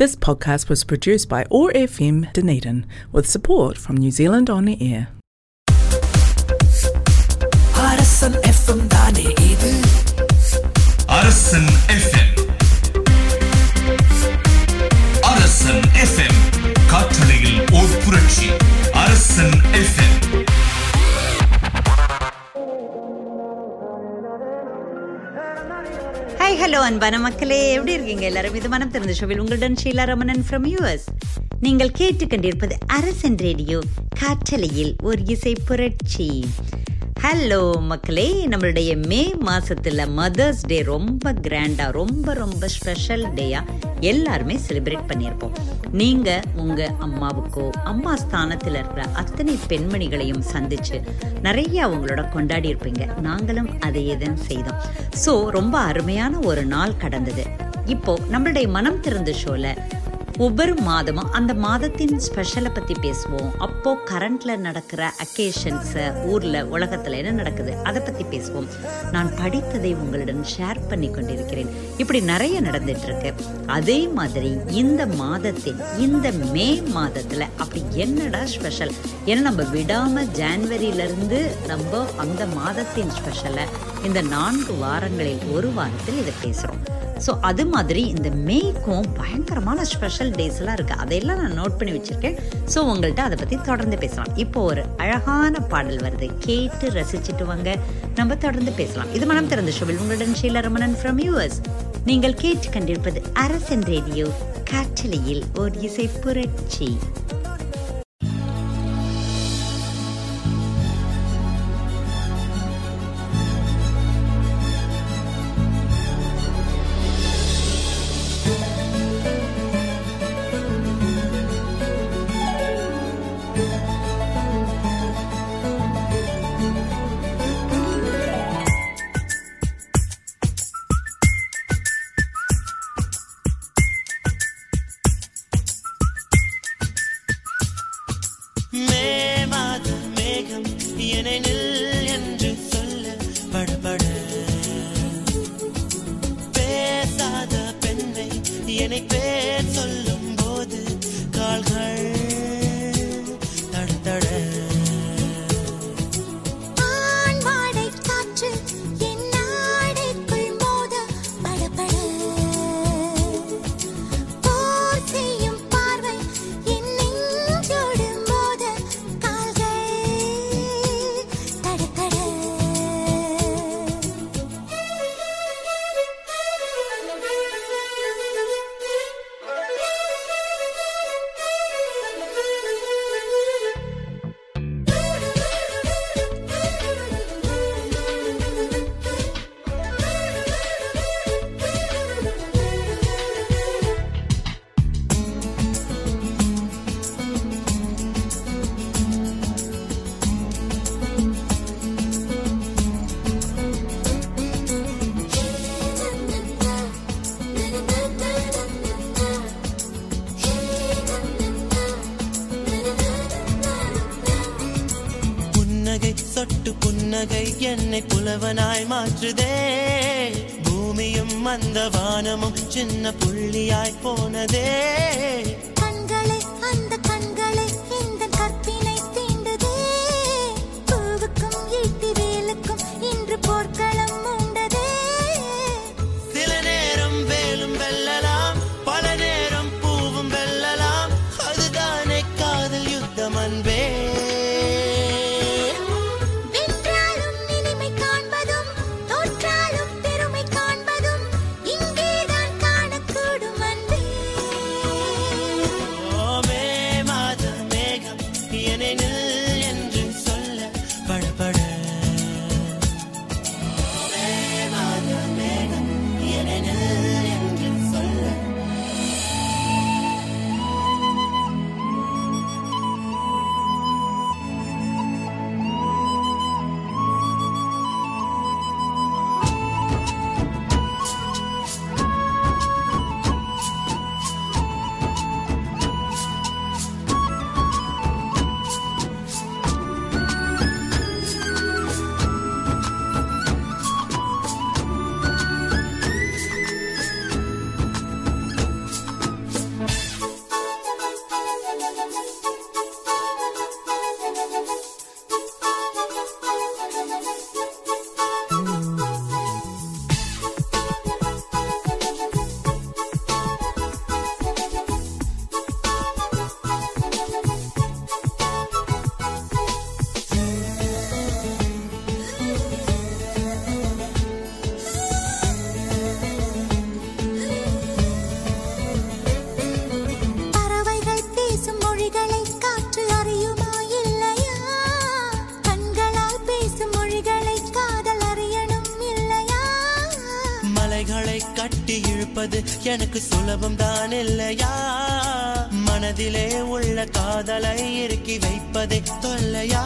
This podcast was produced by OAR FM Dunedin with support from New Zealand On Air. அரசன் FM தானே இது அரசன் FM அரசன் FM காற்றலையில் ஓர் புரட்சி அரசன் எஃப்எம் ஹாய் ஹலோ அன்பான மக்களே. எப்படி இருக்கீங்க எல்லாரும்? இது மனம் திறந்த ஷோவில் உங்களுடன் ஷீலா ரமணன் ஃப்ரம் யூஎஸ் நீங்கள் கேட்டுக்கொண்டிருப்பது அரசன் ரேடியோ காற்றலையில் ஒரு இசை புரட்சி. ஹலோ மக்களே. நம்மளுடைய மே மாசத்துல மதர்ஸ் டே ரொம்ப கிராண்டா ரொம்ப ரொம்ப ஸ்பெஷல் டேயா எல்லாருமே செலிப்ரேட் பண்ணியிருப்போம். நீங்க உங்க அம்மாவுக்கோ அம்மா ஸ்தானத்தில் இருக்கிற அத்தனை பெண்மணிகளையும் சந்திச்சு நிறைய அவங்களோட கொண்டாடி இருப்பீங்க. நாங்களும் அதையே தான் செய்தோம். ஸோ ரொம்ப அருமையான ஒரு நாள் கடந்தது. இப்போ நம்மளுடைய மனம் திறந்த ஷோல ஒவ்வொரு மாதமும் அந்த மாதத்தின் ஸ்பெஷலை பற்றி பேசுவோம். அப்போ கரண்ட்ல நடக்கிற அக்கேஷன்ஸை ஊரில் உலகத்தில் என்ன நடக்குது அதை பற்றி பேசுவோம். நான் படித்ததை உங்களுடன் ஷேர் பண்ணி கொண்டிருக்கிறேன். இப்படி நிறைய நடந்துட்டு இருக்கு அதே மாதிரி இந்த மாதத்தின் இந்த மே மாதத்தில் அப்படி என்னடா ஸ்பெஷல் ஏன்னா நம்ம விடாமல் ஜான்வரியிலிருந்து நம்ம அந்த மாதத்தின் ஸ்பெஷலை இந்த நான்கு வாரங்களில் ஒரு வாரத்தில் இதை பேசுகிறோம் ஸோ அது மாதிரி இந்த மேய்க்கும் பயங்கரமான ஸ்பெஷல் டேஸ்லாம் இருக்குது அதையெல்லாம் நான் நோட் பண்ணி வச்சுருக்கேன். ஸோ உங்கள்கிட்ட அதை பற்றி தொடர்ந்து பேசலாம். இப்போ ஒரு அழகான பாடல் வருது. கேட்டு ரசிச்சுட்டு வாங்க. நம்ம தொடர்ந்து பேசலாம். இது மனம் திறந்த ஷோவில் உங்களுடன் ஷீலா ரமணன் ஃப்ரம் யூஎஸ் நீங்கள் கேட்டு கண்டிருப்பது அரசன் ரேடியோ காற்றலையில் ஒரு இசை புரட்சி. என்னை பேர் சொல்லு. என்னை புலவனாய் மாற்றுதே. பூமியும் அந்த வானமும் சின்ன புள்ளியாய் போனதே. எனக்கு சுலபம் தான் இல்லையா? மனதிலே உள்ள காதலை இறுக்கி வைப்பதே தொல்லையா?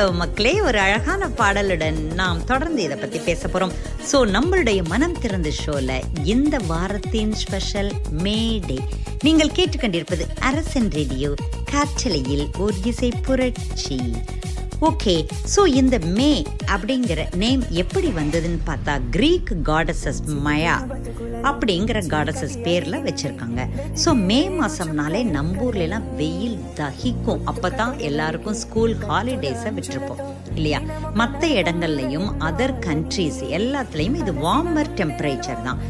ஹலோ மக்களே ஒரு அழகான பாடலுடன் நாம் தொடர்ந்து இதை பத்தி பேச போறோம். ஸோ நம்மளுடைய மனம் திறந்த ஷோல இந்த வாரத்தின் ஸ்பெஷல் மே டே நீங்கள் கேட்டுக்கொண்டிருப்பது அரசன் ரேடியோ காற்றலையில் ஒரு இசை புரட்சி. ஓகே ஸோ இந்த மே அப்படிங்கிற நேம் எப்படி வந்ததுன்னு பார்த்தா கிரீக் காடஸஸ் மயா அப்படிங்கிற காடசஸ் பேர்ல வச்சிருக்காங்க. ஸோ மே மாசம்னாலே நம்ம எல்லாம் வெயில் தகிக்கும். அப்பதான் எல்லாருக்கும் ஸ்கூல் ஹாலிடேஸை விட்டுருப்போம். இல்லையா? மற்ற இடங்கள்லையும் அதர் கண்ட்ரீஸ் எல்லாத்துலேயும் இது வார்மர் டெம்பரேச்சர் தான்.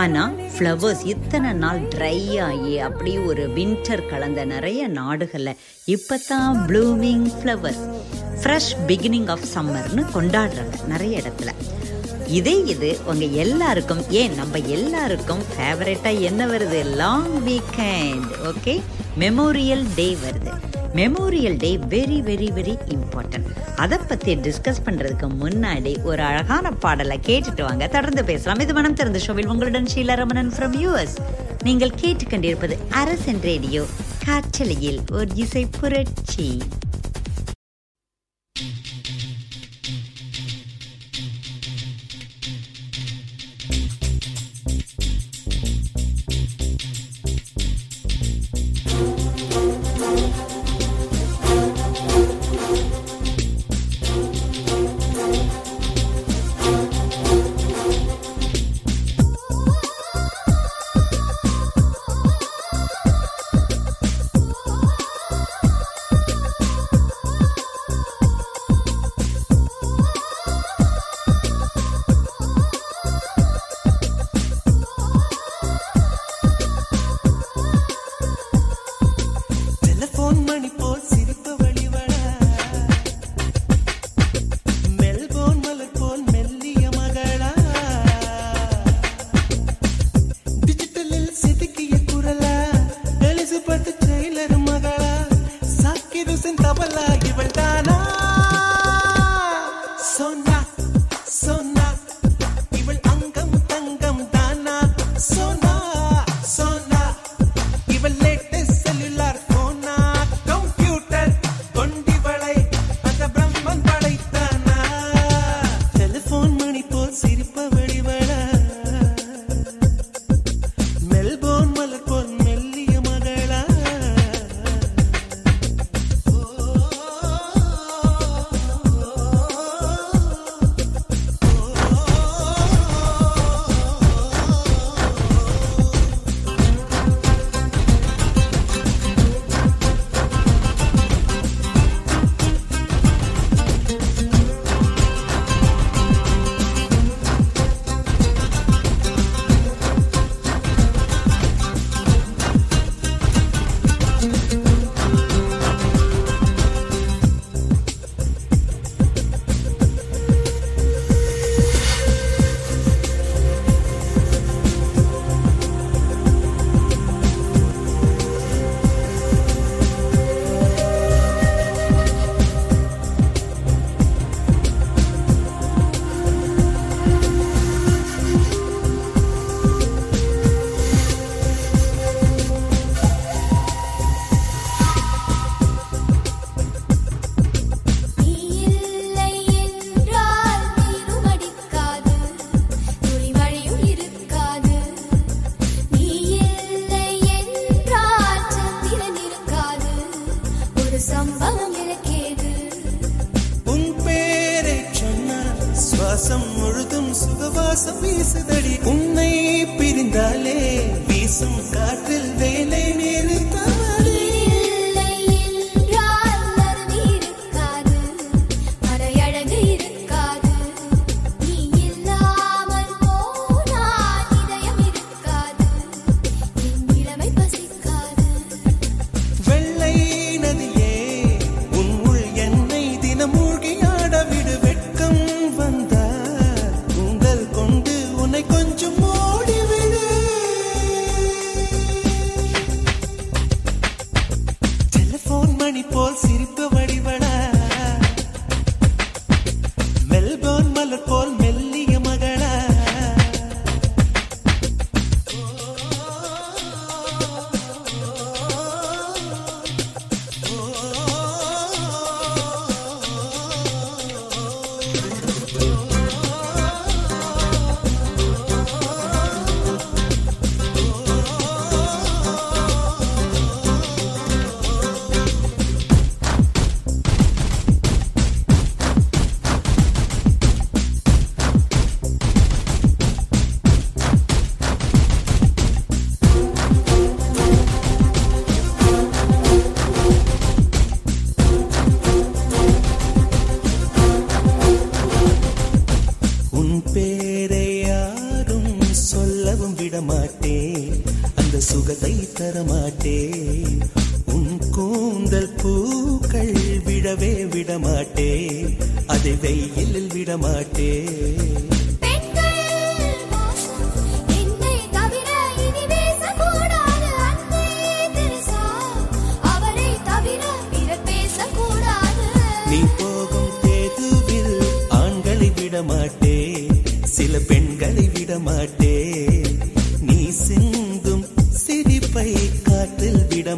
ஆனா ஃப்ளவர்ஸ் இத்தனை நாள் ட்ரை ஆகி அப்படி ஒரு வின்டர் கலந்த நிறைய நாடுகள்ல இப்பதான் blooming flowers fresh beginning of சம்மர்னு கொண்டாடுறாங்க நிறைய இடத்துல. இதே இது உங்க எல்லாருக்கும் ஏன் நம்ம எல்லாருக்கும் ஃபேவரட்டா என்ன வருது? Long weekend okay memorial day வருது. Memorial day very very very important அதை பற்றி டிஸ்கஸ் பண்ணுறதுக்கு முன்னாடி ஒரு அழகான பாடலை கேட்டுட்டு வாங்க. தொடர்ந்து பேசலாம். இது மனம் திறந்த ஷோவில் உங்களுடன் ஷீலா ரமணன் ஃப்ரம் யூஎஸ் நீங்கள் கேட்டுக்கொண்டிருப்பது அரசன் ரேடியோ காற்றலையில் ஒரு இசை புரட்சி.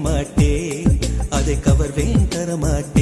காற்றில் அதை அதை கவர்வேன் தரமாட்டேன்.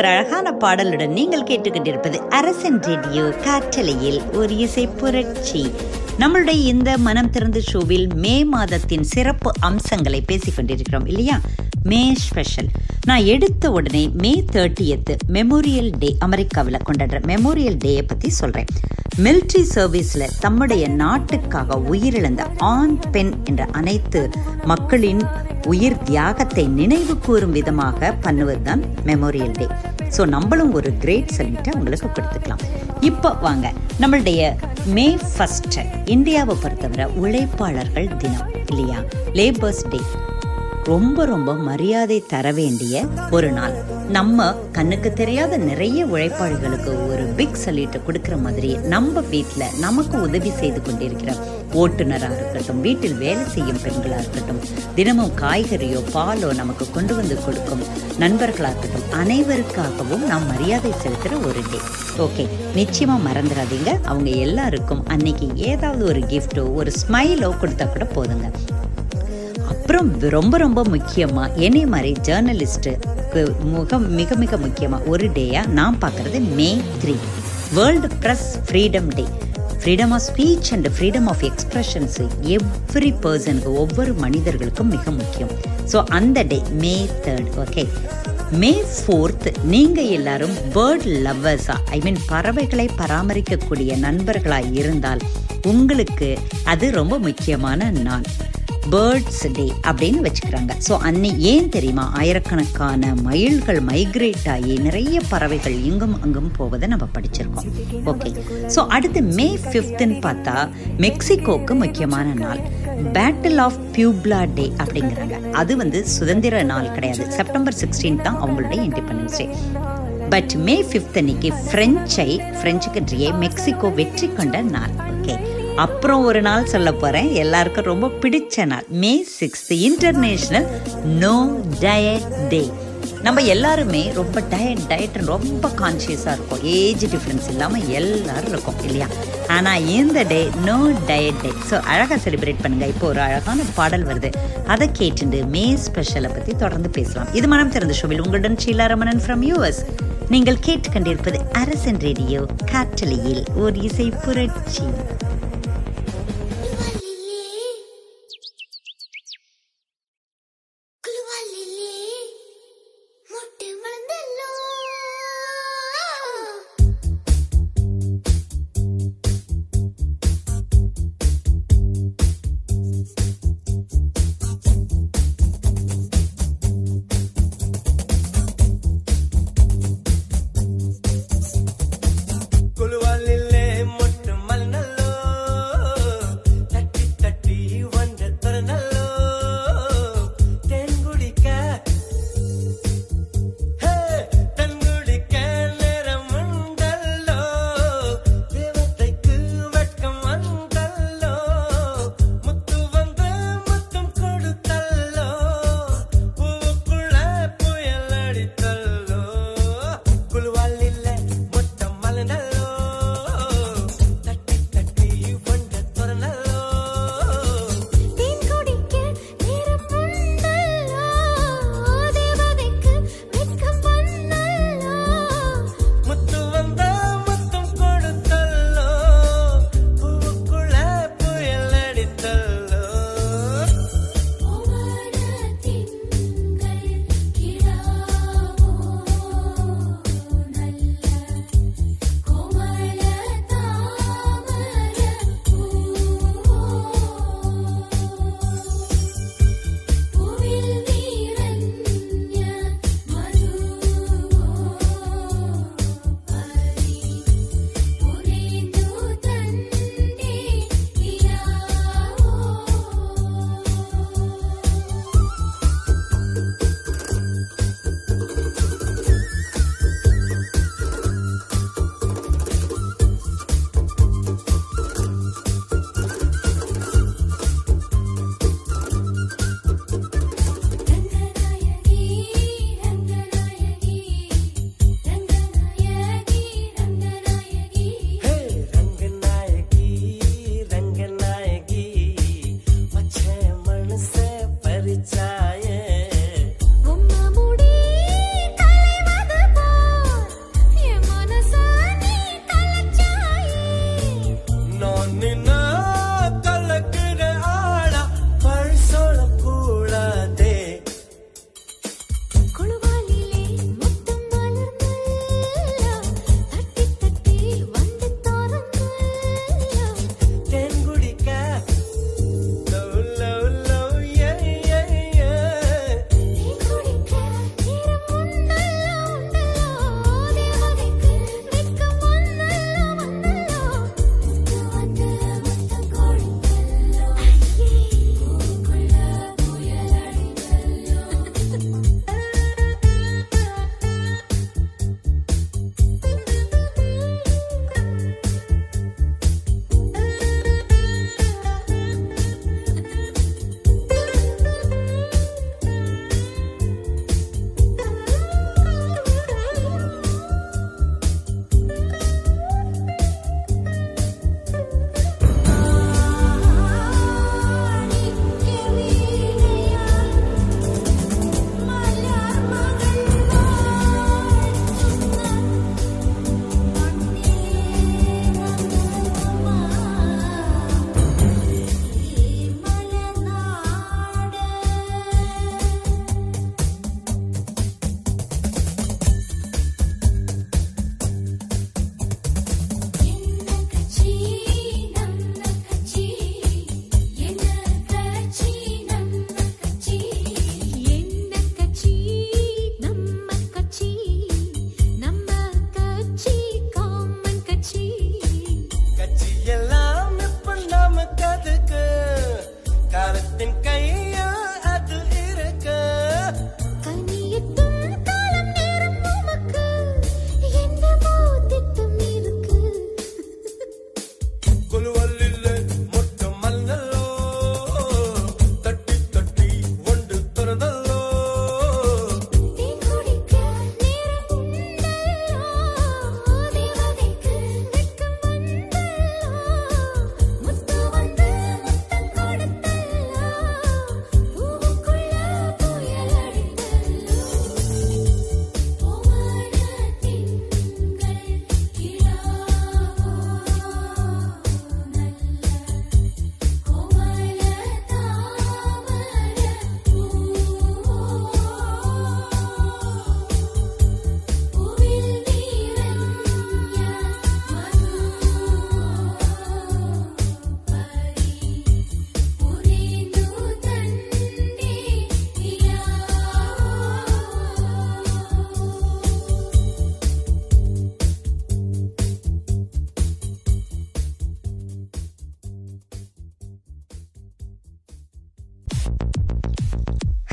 ஒரு அழகான பாடலுடன் நீங்கள் கேட்டுக்கொண்டிருப்பது அரசன் ரேடியோ காற்றலையில் ஒரு இசை புரட்சி. நம்மளுடைய இந்த மனம் திறந்த ஷோவில் மே மாதத்தின் சிறப்பு அம்சங்களை பேசிக் கொண்டிருக்கிறோம் இல்லையா? May special. நான் எடுத்த உடனே மே தேர்ட்டியத்து மெமோரியல் டே அமெரிக்காவில் கொண்டாடுற மெமோரியல் டேயை பற்றி சொல்கிறேன் மிலிட்ரி சர்வீஸ்ல தம்முடைய நாட்டுக்காக உயிரிழந்த ஆண் பெண் என்ற அனைத்து மக்களின் உயிர் தியாகத்தை நினைவு கூறும் விதமாக பண்ணுவதுதான் மெமோரியல் டே ஸோ நம்மளும் ஒரு கிரேட் சல்யூட்டை உங்களுக்கு கொடுத்துக்கலாம். இப்போ வாங்க நம்மளுடைய மே ஃபர்ஸ்ட் இந்தியாவை பொறுத்தவரை உழைப்பாளர்கள் தினம் இல்லையா? லேபர்ஸ் டே ரொம்ப ரொம்ப மரியாதை தர வேண்டிய ஒரு நாள். நம்ம கண்ணுக்கு தெரியாத நிறைய உழைப்பாளிகளுக்கு ஒரு பிக் சல்யூட்டை கொடுக்கிற மாதிரி நம்ம வீட்டில் நமக்கு உதவி செய்து கொண்டிருக்கிற ஓட்டுநராக இருக்கட்டும் வீட்டில் வேலை செய்யும் பெண்களாக இருக்கட்டும் தினமும் காய்கறியோ பாலோ நமக்கு கொண்டு வந்து கொடுக்கும் நண்பர்களாக இருக்கட்டும் அனைவருக்காகவும் நாம் மரியாதை செலுத்துகிற ஒரு டே ஓகே நிச்சயமா மறந்துடாதீங்க. அவங்க எல்லாருக்கும் அன்னைக்கு ஏதாவது ஒரு கிஃப்டோ ஒரு ஸ்மைலோ கொடுத்தா கூட போதுங்க. அப்புறம் ரொம்ப ரொம்ப முக்கியமா என்னை மாதிரி ஜேர்னலிஸ்ட்டுக்கு முகம் மிக மிக முக்கியமா. ஒரு டேயா நான் பார்க்கறது May three world press freedom day freedom of speech and freedom of expressions every பர்சனுக்கு ஒவ்வொரு மனிதர்களுக்கும் மிக முக்கியம். ஸோ அந்த day May third okay May fourth நீங்கள் எல்லாரும் பேர்ட் லவ்வர்ஸா ஐ மீன் பறவைகளை பராமரிக்கக்கூடிய நண்பர்களாக இருந்தால் உங்களுக்கு அது ரொம்ப முக்கியமான நாள். பேர்ட்ஸ் டே அப்படின்னு வச்சுக்கிறாங்க. ஸோ அன்னை ஏன் தெரியுமா? ஆயிரக்கணக்கான மயில்கள் மைக்ரேட் ஆகி நிறைய பறவைகள் இங்கும் அங்கும் போவதை நம்ம படிச்சிருக்கோம். ஓகே ஸோ அடுத்து மே ஃபிஃப்த்துன்னு பார்த்தா மெக்சிகோக்கு முக்கியமான நாள். பேட்டில் ஆஃப் பியூப்லா டே அப்படிங்கிறாங்க. அது வந்து சுதந்திர நாள் கிடையாது. செப்டம்பர் சிக்ஸ்டீன் தான் அவங்களுடைய independence day but May fifth அன்னைக்கு ஃப்ரெஞ்சை ஃப்ரெஞ்சு கண்ட்ரியை மெக்சிகோ வெற்றி கொண்ட நாள். அப்புறம் ஒரு நாள் சொல்ல போறேன். எல்லாருக்கும் ரொம்ப பிடிச்ச நாள். May sixth international no diet day நம்ம எல்லாருமே ரொம்ப டயட் டயட் ரொம்ப கான்சியஸாக இருக்கும். ஏஜ் டிஃப்ரென்ஸ் இல்லாமல் எல்லாரும் இருக்கும் இல்லையா? ஆனால் இந்த day no diet day so அழகாக செலிப்ரேட் பண்ணுங்க. இப்போ ஒரு அழகான பாடல் வருது. அதை கேட்டுட்டு மே ஸ்பெஷலை பற்றி தொடர்ந்து பேசலாம். இது மனம் திறந்த ஷோவில் உங்களுடன் ஷீலா ரமணன் ஃப்ரம் யூஎஸ் நீங்கள் கேட்டுக்கொண்டிருப்பது அரசன் ரேடியோ காற்றலையில் ஒரு இசை புரட்சி.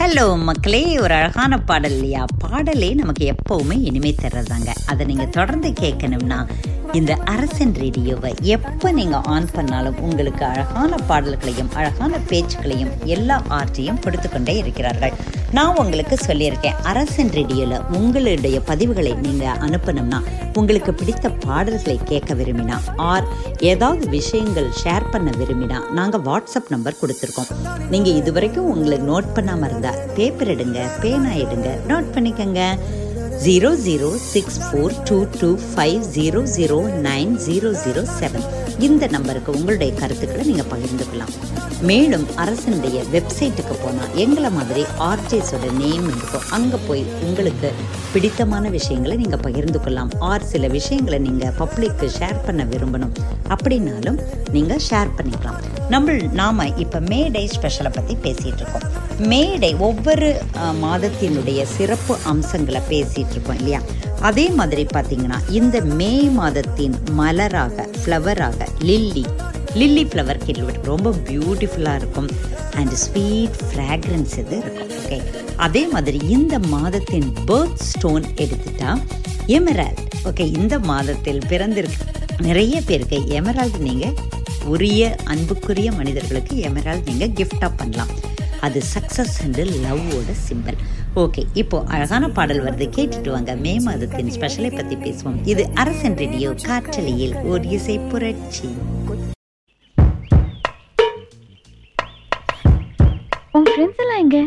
ஹலோ மக்களே ஒரு அழகான பாடல். இல்லையா பாடலே நமக்கு எப்பவுமே இனிமை தர்றதாங்க. அதை நீங்க தொடர்ந்து கேட்கணும்னா இந்த அரசன் ரேடியோவை எப்போ நீங்க ஆன் பண்ணாலும் உங்களுக்கு அழகான பாடல்களையும் அழகான பேச்சுக்களையும் எல்லா ஆர்டியும் கொடுத்து கொண்டே இருக்கிறார்கள். நான் உங்களுக்கு சொல்லியிருக்கேன். அரசன் ரேடியோல உங்களுடைய பதிவுகளை நீங்க அனுப்பணும்னா உங்களுக்கு பிடித்த பாடல்களை கேட்க விரும்பினா ஆர் ஏதாவது விஷயங்கள் ஷேர் பண்ண விரும்பினா நாங்க வாட்ஸ்அப் நம்பர் கொடுத்துருக்கோம். நீங்க இதுவரைக்கும் உங்களுக்கு நோட் பண்ணாம இருந்தா பேப்பர் எடுங்க பேனா எடுங்க நோட் பண்ணிக்கங்க. Zero zero six four two two five zero zero nine zero zero seven இந்த நம்பருக்கு உங்களுடைய கருத்துக்களை நீங்க பகிர்ந்து கொள்ளலாம் மேலும் அரசனுடைய வெப்சைட்டுக்கு போனால் எங்களை மாதிரி ஆர்ஜேஸோட நேம் இருக்கும் அங்கே போய் உங்களுக்கு பிடித்தமான விஷயங்களை நீங்கள் பகிர்ந்து கொள்ளலாம் ஆர் சில விஷயங்களை நீங்கள் பப்ளிக்கு ஷேர் பண்ண விரும்பணும். அப்படின்னாலும் நீங்கள் ஷேர் பண்ணிக்கலாம். நம்ம நாம இப்போ மேடை ஸ்பெஷலை பற்றி பேசிகிட்டு இருக்கோம். மேடை ஒவ்வொரு மாதத்தினுடைய சிறப்பு அம்சங்களை பேசிகிட்டு இருக்கோம் இல்லையா? அதே மாதிரி பார்த்தீங்கன்னா இந்த மே மாதத்தின் மலராக ஃப்ளவராக லில்லி லில்லி ஃப்ளவர் கேள்விப்பட்டு ரொம்ப பியூட்டிஃபுல்லாக இருக்கும். அண்ட் ஸ்வீட் ஃப்ராக்ரன்ஸ் இது இருக்கும் ஓகே அதே மாதிரி இந்த மாதத்தின் பேர்த் ஸ்டோன் எடுத்துட்டா எமரால்ட் ஓகே இந்த மாதத்தில் பிறந்திருக்கு நிறைய பேருக்கு எமரால்ட் நீங்கள் உரிய அன்புக்குரிய மனிதர்களுக்கு எமரால்ட் நீங்கள் கிஃப்டாக பண்ணலாம். அது சக்ஸஸ் அண்ட் லவ்வோட சிம்பல் ஓகே இப்போ அழகான பாடல் வருது. கேட்டுட்டு வாங்க. மே மாதத்தின் ஸ்பெஷலை பற்றி பேசுவோம். இது அரசன் ரேடியோ காற்றலையில் ஒரு இசை புரட்சி. உன் ஃப்ரெண்ட்ஸ் எல்லாம் எங்க?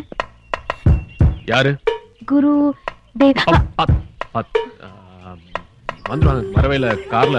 யாரு? குரு தேவ். வந்துருவாங்க. வரவேல கார்ல